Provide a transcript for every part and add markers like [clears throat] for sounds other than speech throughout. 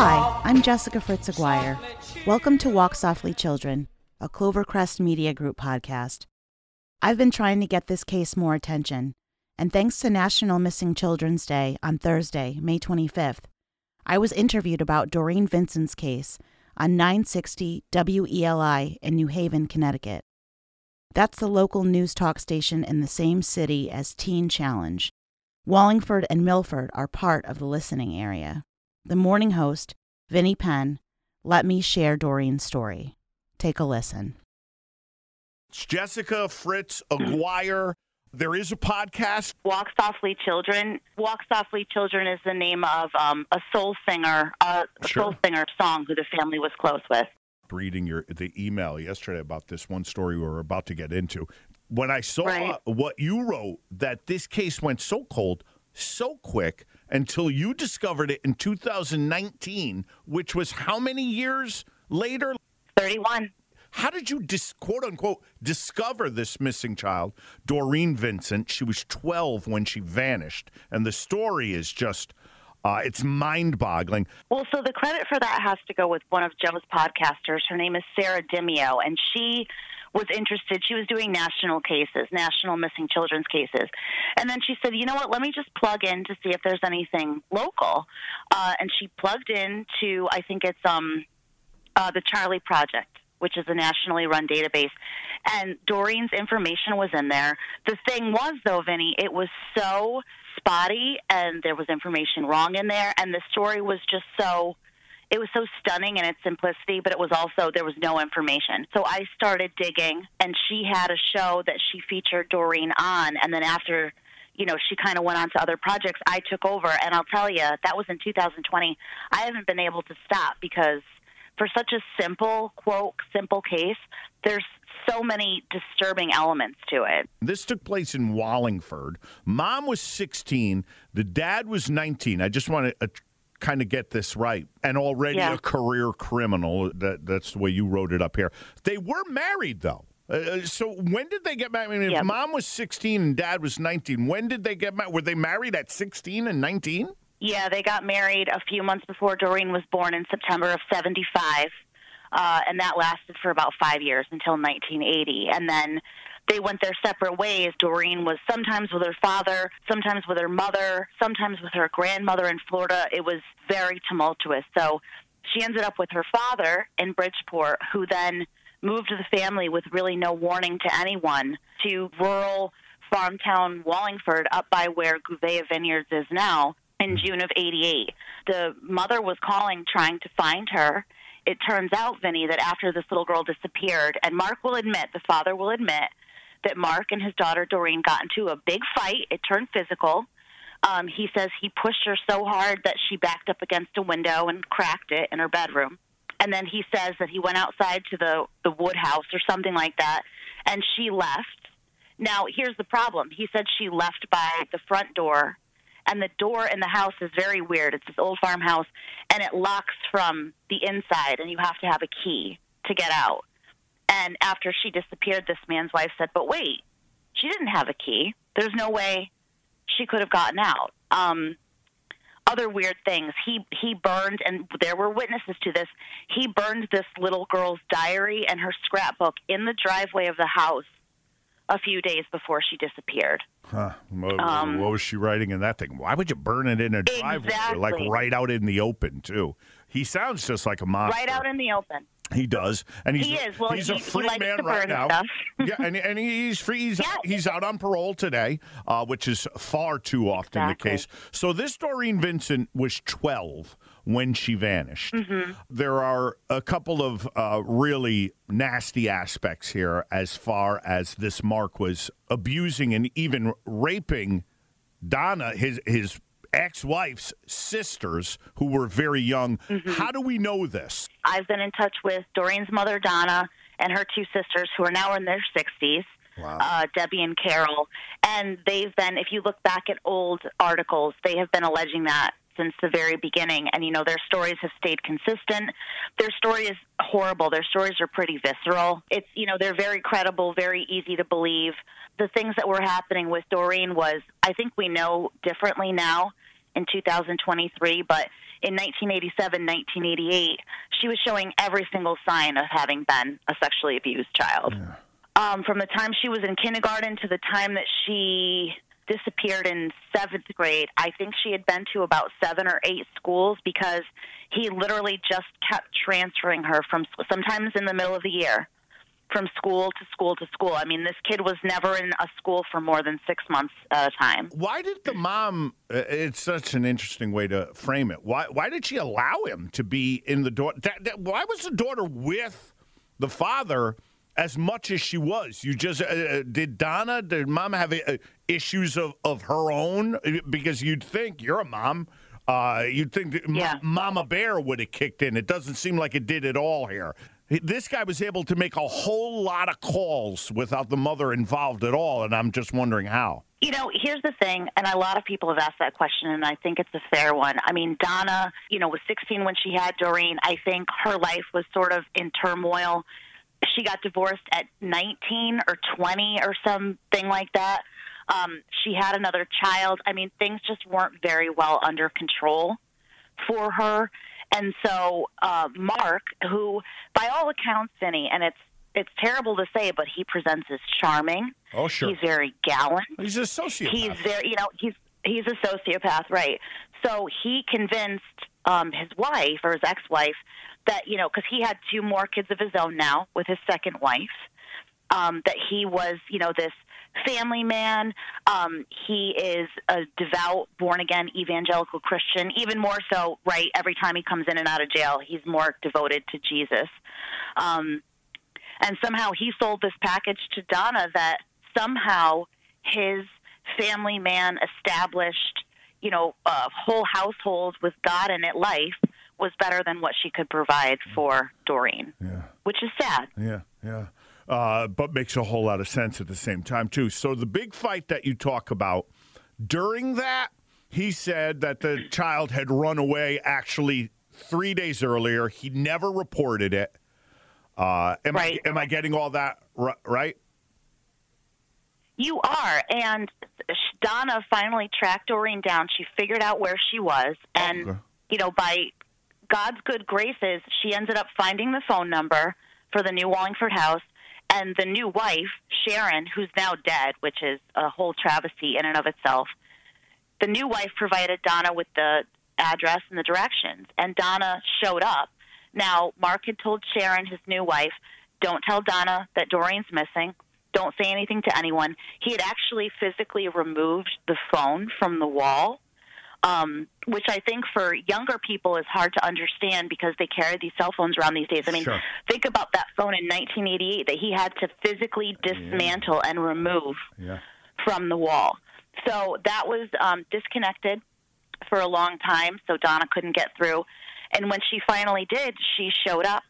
Hi, I'm Jessica Fritz Aguiar. Welcome to Walk Softly Children, a Clovercrest Media Group podcast. I've been trying to get this case more attention, and thanks to National Missing Children's Day on Thursday, May 25th, I was interviewed about Doreen Vincent's case on 960 WELI in New Haven, Connecticut. That's the local news talk station in the same city as Teen Challenge. Wallingford and Milford are part of the listening area. The morning host, Vinnie Penn, let me share Doreen's story. Take a listen. It's Jessica Fritz [clears throat] Aguiar. There is a podcast. Walk Softly Children. Walk Softly Children is the name of um, a soul singer, a Sure. soul singer song who the family was close with. Reading your the email yesterday about this one story we were about to get into. When I saw Right. what you wrote, that this case went so cold, so quick, until you discovered it in 2019, which was how many years later? 31. How did you dis, quote unquote discover this missing child, Doreen Vincent? She was 12 when she vanished, and the story is just uh, it's mind-boggling. Well, so the credit for that has to go with one of Joe's podcasters. Her name is Sarah Dimio, and she was interested. She was doing national cases, national missing children's cases. And then she said, you know what, let me just plug in to see if there's anything local. Uh, and she plugged in to, I think it's um, uh, the Charlie Project, which is a nationally run database. And Doreen's information was in there. The thing was, though, Vinnie, it was so spotty and there was information wrong in there. And the story was just so. It was so stunning in its simplicity, but it was also, there was no information. So I started digging, and she had a show that she featured Doreen on. And then after you know, she kind of went on to other projects. I took over, and I'll tell you, that was in 2020. I haven't been able to stop because for such a simple, quote, simple case, there's so many disturbing elements to it. This took place in Wallingford. Mom was 16, the dad was 19. I just want to uh, kind of get this right. And already Yeah. a career criminal. That, that's the way you wrote it up here. They were married, though. Uh, so when did they get married? I mean, if mom was 16 and dad was 19, when did they get married? Were they married at 16 and 19? Yeah, they got married a few months before Doreen was born in September of 75. Uh, and that lasted for about five years until 1980. And then they went their separate ways. Doreen was sometimes with her father, sometimes with her mother, sometimes with her grandmother in Florida. It was very tumultuous. So she ended up with her father in Bridgeport, who then moved the family with really no warning to anyone to rural farm town Wallingford up by where Gouveia Vineyards is now in hmm. June of 88. The mother was calling trying to find her. It turns out, Vinnie, that after this little girl disappeared, and Mark will admit, the father will admit, that Mark and his daughter Doreen got into a big fight. It turned physical. Um, he says he pushed her so hard that she backed up against a window and cracked it in her bedroom. And then he says that he went outside to the, the wood house or something like that, and she left. Now, here's the problem. He said she left by the front door, and the door in the house is very weird. It's this old farmhouse, and it locks from the inside, and you have to have a key to get out. And after she disappeared, this man's wife said, But wait, she didn't have a key. There's no way she could have gotten out. Um, other weird things. He he burned, and there were witnesses to this. He burned this little girl's diary and her scrapbook in the driveway of the house a few days before she disappeared. Huh. What, Um, what was she writing in that thing? Why would you burn it in a driveway? Like right out in the open, too. He sounds just like a monster. Right out in the open. He does, and he's He is. Well, he's a he- he free man right now. stuff. [laughs] yeah, and, and he's free. He's, Yeah. he's out on parole today, uh, which is far too often Exactly. the case. So this Doreen Vincent was 12 when she vanished. Mm-hmm. There are a couple of uh, really nasty aspects here as far as this Mark was abusing and even raping Donna, his his ex-wife's sisters, who were very young. Mm-hmm. How do we know this? I've been in touch with Doreen's mother, Donna, and her two sisters, who are now in their 60s, Wow. uh, Debbie and Carol. And they've been, if you look back at old articles, they have been alleging that since the very beginning. And, you know, their stories have stayed consistent. Their story is horrible. Their stories are pretty visceral. It's, you know, they're very credible, very easy to believe. The things that were happening with Doreen was, I think we know differently now in 2023, but in 1987, 1988, she was showing every single sign of having been a sexually abused child. Yeah. Um, from the time she was in kindergarten to the time that she disappeared in seventh grade, I think she had been to about seven or eight schools because he literally just kept transferring her from sometimes in the middle of the year from school to school to school. I mean, this kid was never in a school for more than six months at a time. Why did the mom? Uh, it's such an interesting way to frame it. Why? Why did she allow him to be in the door? Why was the daughter with the father? As much as she was, you just uh, uh did Donna? Did mom have uh, issues of, of her own? Because you'd think you're a mom, uh, you'd think yeah. Mama Bear would have kicked in. It doesn't seem like it did at all here. This guy was able to make a whole lot of calls without the mother involved at all, and I'm just wondering how. You know, here's the thing, and a lot of people have asked that question, and I think it's a fair one. I mean, Donna, you know, was 16 when she had Doreen. I think her life was sort of in turmoil. She got divorced at 19 or 20 or something like that. Um, she had another child. I mean, things just weren't very well under control for her. And so uh, Mark, who by all accounts, Vinnie, and it's it's terrible to say, but he presents as charming. Oh, sure. He's very gallant. He's a sociopath. He's very, you know, he's he's a sociopath, right? So he convinced um, his wife or his ex-wife that you know, because he had two more kids of his own now with his second wife, um, that he was, you know, this family man. Um, he is a devout, born again evangelical Christian, even more so, right? Every time he comes in and out of jail, he's more devoted to Jesus. Um, and somehow he sold this package to Donna that somehow his family man established, you know, a whole household with God in it life was better than what she could provide for Doreen. Yeah. Which is sad. Yeah, yeah uh, but makes a whole lot of sense at the same time, too. So the big fight that you talk about, during that, he said that the child had run away actually three days earlier. He never reported it. Uh, am, right. I, am I getting all that right? You are. And Donna finally tracked Doreen down. She figured out where she was. And, okay. you know, by God's good graces, she ended up finding the phone number for the new Wallingford house and the new wife, Sharon, who's now dead, which is a whole travesty in and of itself, the new wife provided Donna with the address and the directions, and Donna showed up. Now, Mark had told Sharon, his new wife, don't tell Donna that Doreen's missing. Don't say anything to anyone. He had actually physically removed the phone from the wall um, which I think for younger people is hard to understand because they carry these cell phones around these days. I mean, sure. think about that phone in 1988 that he had to physically dismantle yeah. and remove yeah. from the wall. So that was um, disconnected for a long time, so Donna couldn't get through. And when she finally did, she showed up,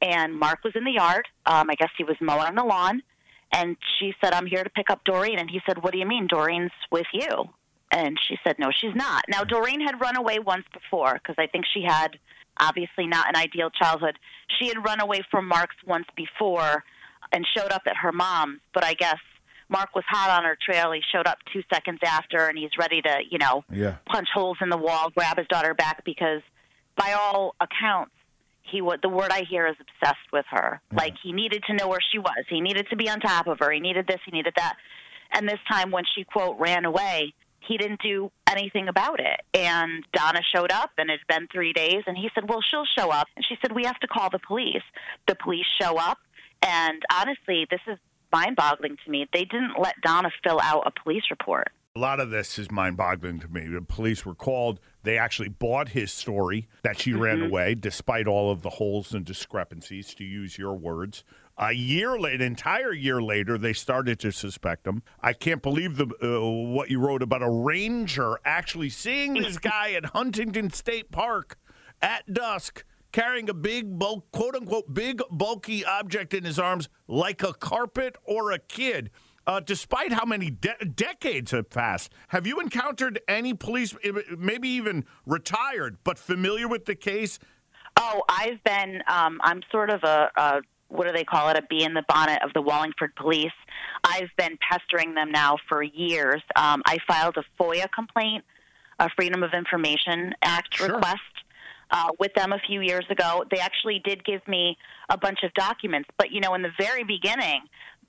and Mark was in the yard. Um, I guess he was mowing the lawn. And she said, I'm here to pick up Doreen. And he said, What do you mean? Doreen's with you. And she said, no, she's not. Now, Doreen had run away once before because I think she had obviously not an ideal childhood. She had run away from Mark's once before and showed up at her mom's, but I guess Mark was hot on her trail. He showed up two seconds after, and he's ready to, you know, yeah. punch holes in the wall, grab his daughter back because, by all accounts, he would. The word I hear is obsessed with her. Yeah. Like he needed to know where she was. He needed to be on top of her. He needed this. He needed that. And this time, when she quote ran away, he didn't do anything about it. And Donna showed up, and it had been three days, and he said, Well, she'll show up. And she said, We have to call the police. The police show up, and honestly, this is mind boggling to me. They didn't let Donna fill out a police report. A lot of this is mind boggling to me. The police were called. They actually bought his story that she mm-hmm. ran away, despite all of the holes and discrepancies, to use your words. A year late, an entire year later, they started to suspect him. I can't believe the uh, what you wrote about a ranger actually seeing this [laughs] guy at Huntington State Park at dusk carrying a big, bulk, quote unquote, big, bulky object in his arms like a carpet or a kid. Uh, despite how many de- decades have passed, have you encountered any police, maybe even retired, but familiar with the case? Oh, I've been. Um, I'm sort of a, a what do they call it, a bee in the bonnet of the Wallingford police. I've been pestering them now for years. Um, I filed a FOIA complaint, a Freedom of Information Act sure. request uh, with them a few years ago. They actually did give me a bunch of documents, but you know, in the very beginning,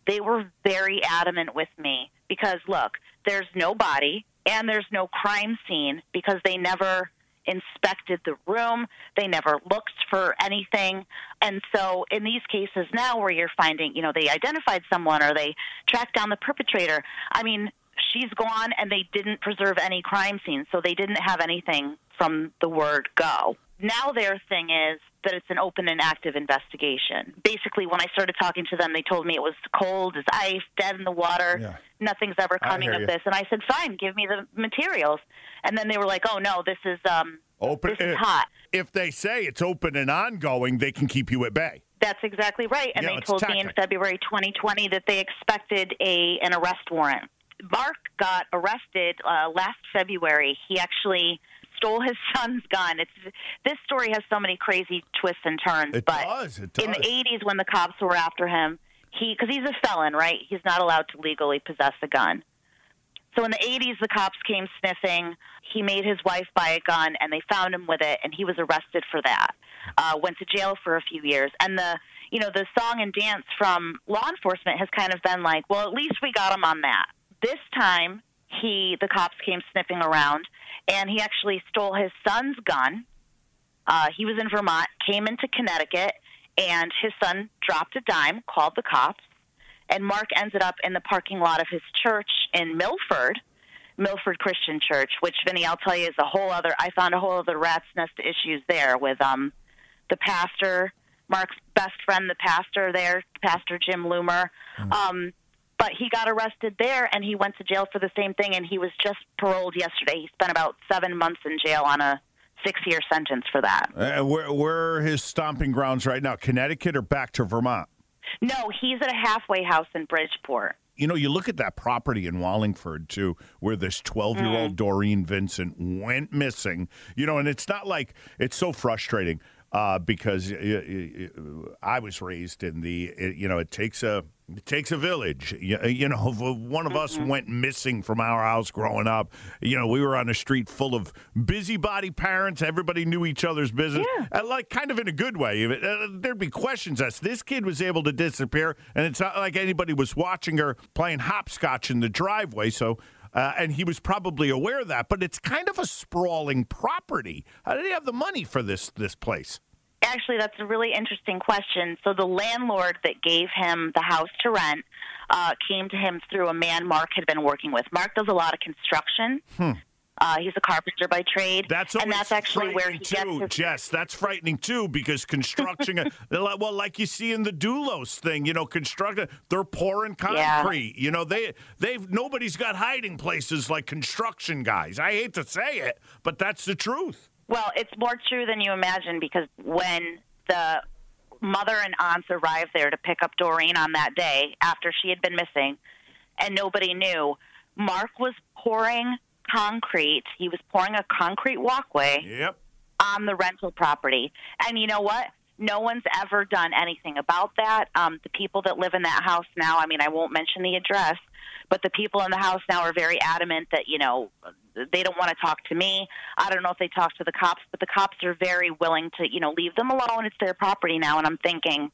they were very adamant with me because look, there's no body and there's no crime scene because they never inspected the room. They never looked for anything. And so in these cases now where you're finding, you know, they identified someone or they tracked down the perpetrator, I mean, she's gone and they didn't preserve any crime scene. So they didn't have anything from the word go. Now their thing is that it's an open and active investigation. Basically, when I started talking to them, they told me it was cold as ice, dead in the water. Yeah. Nothing's ever coming of you. this. And I said, fine, give me the materials. And then they were like, oh no, this is um, Open. this is hot. If they say it's open and ongoing, they can keep you at bay. That's exactly right. And Yeah, they told me in. February 2020 that they expected a an arrest warrant. Mark got arrested uh, last February. He actually stole his [laughs] son's gun. It's this story has so many crazy twists and turns. It but does. It does. in the 80s, when the cops were after him, he because he's a felon, right? He's not allowed to legally possess a gun. So in the 80s, the cops came sniffing. He made his wife buy a gun, and they found him with it, and he was arrested for that. Uh, went to jail for a few years, and the you know the song and dance from law enforcement has kind of been like, well, at least we got him on that. This time, he the cops came sniffing around, and he actually stole his son's gun. Uh, he was in Vermont, came into Connecticut, and his son dropped a dime, called the cops, and Mark ended up in the parking lot of his church in Milford, Milford Christian Church, which Vinnie, I'll tell you, is a whole other. I found a whole other rat's nest of issues there with um, the pastor, Mark's best friend, the pastor there, Pastor Jim Loomer. Um, but he got arrested there, and he went to jail for the same thing. And he was just paroled yesterday. He spent about seven months in jail on a six-year sentence for that. Uh, where, where are his stomping grounds right now? Connecticut or back to Vermont? No, he's at a halfway house in Bridgeport. You know, you look at that property in Wallingford too, where this 12 year Mm. old Doreen Vincent went missing. You know, and it's not like it's so frustrating uh, because I was raised in the, it, you know, it takes a. It takes a village. You, you know, [laughs] one of us went missing from our house growing up, you know, we were on a street full of busybody parents. Everybody knew each other's business, and like kind of in a good way. Uh, There'd be questions as this kid was able to disappear, and it's not like anybody was watching her playing hopscotch in the driveway. So, uh, and he was probably aware of that. But it's kind of a sprawling property. How did he have the money for this this place? Actually, that's a really interesting question. So, the landlord that gave him the house to rent uh, came to him through a man Mark had been working with. Mark does a lot of construction. Uh, he's a carpenter by trade, Hmm. That's and that's actually where he too, his. Jess. That's frightening too because construction, [laughs] well, like you see in the Dulos thing, you know, construction, they're pouring Yeah. concrete. You know, they they've nobody's got hiding places like construction guys. I hate to say it, but that's the truth. Well, it's more true than you imagine because when the mother and aunts arrived there to pick up Doreen on that day after she had been missing and nobody knew, Mark was pouring concrete. He was pouring a concrete walkway Yep. on the rental property. And you know what? No one's ever done anything about that. Um, the people that live in that house now, I mean, I won't mention the address, but the people in the house now are very adamant that, you know, they don't want to talk to me. I don't know if they talk to the cops, but the cops are very willing to, you know, leave them alone. It's their property now. And I'm thinking,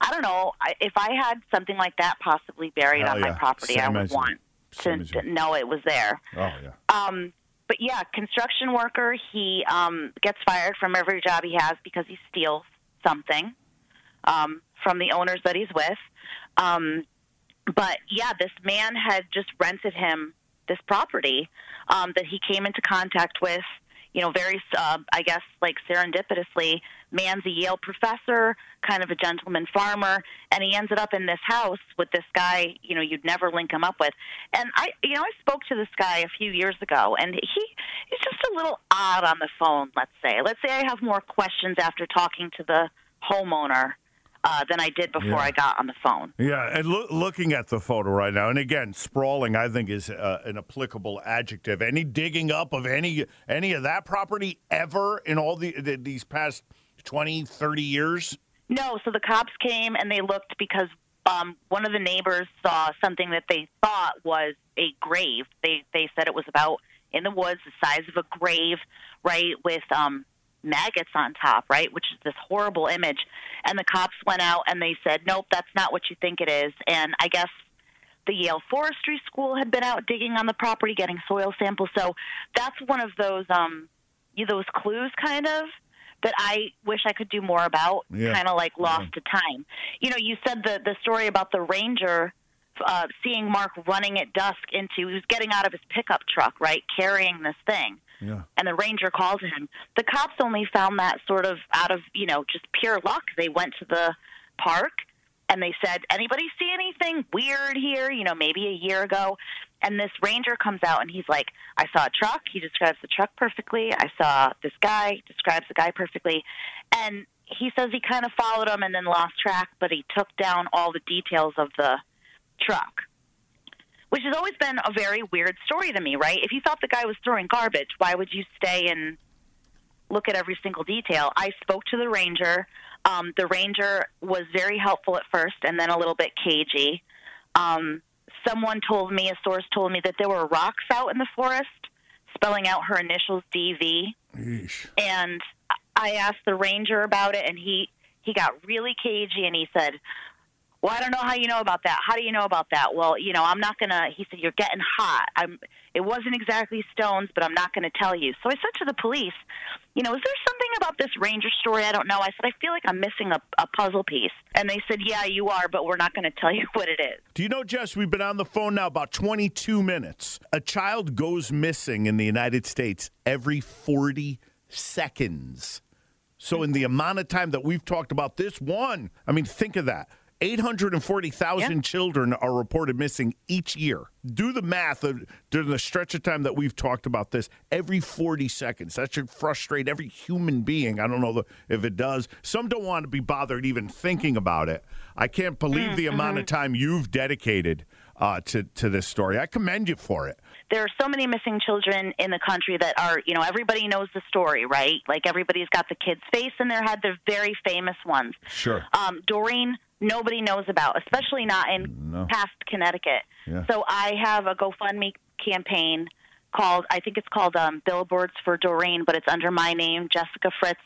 I don't know, I, if I had something like that possibly buried Hell on yeah. my property, I would want to, to know it was there. Oh yeah. Um, but yeah, construction worker. He um, gets fired from every job he has because he steals something um, from the owners that he's with. Um, but yeah, this man had just rented him this property um, that he came into contact with. You know, very, uh, I guess, like serendipitously, man's a Yale professor, kind of a gentleman farmer, and he ended up in this house with this guy. You know, you'd never link him up with. And I, you know, I spoke to this guy a few years ago, and he he's just a little odd on the phone. Let's say, let's say I have more questions after talking to the homeowner uh, than I did before Yeah. I got on the phone. Yeah, and loo- looking at the photo right now, and again, sprawling, I think is uh, an applicable adjective. Any digging up of any any of that property ever in all the, the these past 20, 30 years? No, so the cops came and they looked because um, one of the neighbors saw something that they thought was a grave. They they said it was about in the woods, the size of a grave, right? With um, maggots on top, right? Which is this horrible image. And the cops went out and they said, nope, that's not what you think it is. And I guess the Yale Forestry School had been out digging on the property, getting soil samples. So that's one of those um, those clues, kind of that I wish I could do more about. Yeah. Kind of like lost to time. You know, you said the the story about the ranger. Uh, seeing Mark running at dusk into, he was getting out of his pickup truck, right, carrying this thing Yeah. and the ranger called him. The cops only found that sort of out of, you know, just pure luck. They went to the park and they said, anybody see anything weird here? You know, maybe a year ago. And this ranger comes out and he's like, I saw a truck. He describes the truck perfectly. I saw this guy, describes the guy perfectly. And he says he kind of followed him and then lost track, but he took down all the details of the truck which has always been a very weird story to me, right? If you thought the guy was throwing garbage, why would you stay and look at every single detail? I spoke to the ranger. Um, the ranger was very helpful at first and then a little bit cagey. Um, someone told me, a source told me that there were rocks out in the forest spelling out her initials DV Yeesh. and I asked the ranger about it, and he he got really cagey, and he said, "Well, I don't know how you know about that. How do you know about that? Well, you know, I'm not gonna." He said, "You're getting hot. I'm. It wasn't exactly stones, but I'm not gonna tell you." So I said to the police, "You know, is there something about this ranger story I don't know?" I said, "I feel like I'm missing a, a puzzle piece," and they said, "Yeah, you are, but we're not gonna tell you [laughs] what it is." Do you know, Jess, we've been on the phone now about 22 minutes. A child goes missing in the United States every 40 seconds. So, in the amount of time that we've talked about this one, I mean, think of that. 840,000 Yeah. children are reported missing each year. Do the math of, during the stretch of time that we've talked about this every 40 seconds. That should frustrate every human being. I don't know the, if it does. Some don't want to be bothered even thinking about it. I can't believe the amount of time you've dedicated uh, to, to this story. I commend you for it. there are so many missing children in the country that are, you know, everybody knows the story, right? Like everybody's got the kid's face in their head. They're very famous ones. Sure. Um, Doreen, nobody knows about, especially not in No. past Connecticut. Yeah. So I have a GoFundMe campaign called, I think it's called um, Billboards for Doreen, but it's under my name, Jessica Fritz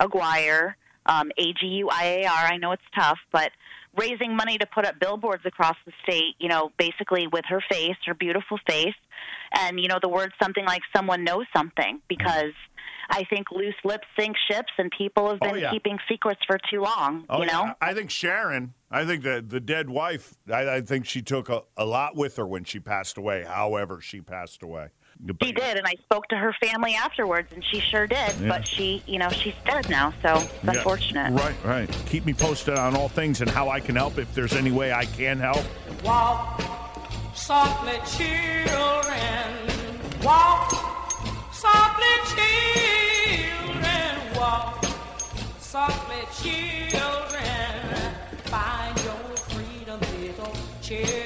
Aguiar, um, A G U I A R. I know it's tough, but raising money to put up billboards across the state, you know, basically with her face, her beautiful face, and, you know, the word something like someone knows something because. I think loose lips sink ships, and people have Oh, been yeah. keeping secrets for too long. Oh, you know, yeah. I think Sharon, I think the, the dead wife, I, I think she took a, a lot with her when she passed away, however, she passed away. She did, and I spoke to her family afterwards, and she sure did. Yeah. But she, you know, she's dead now, so it's Yeah. unfortunate. Right, right. Keep me posted on all things and how I can help if there's any way I can help. Walk softly, children. Walk softly, children. Softly, children. Find your freedom, little children.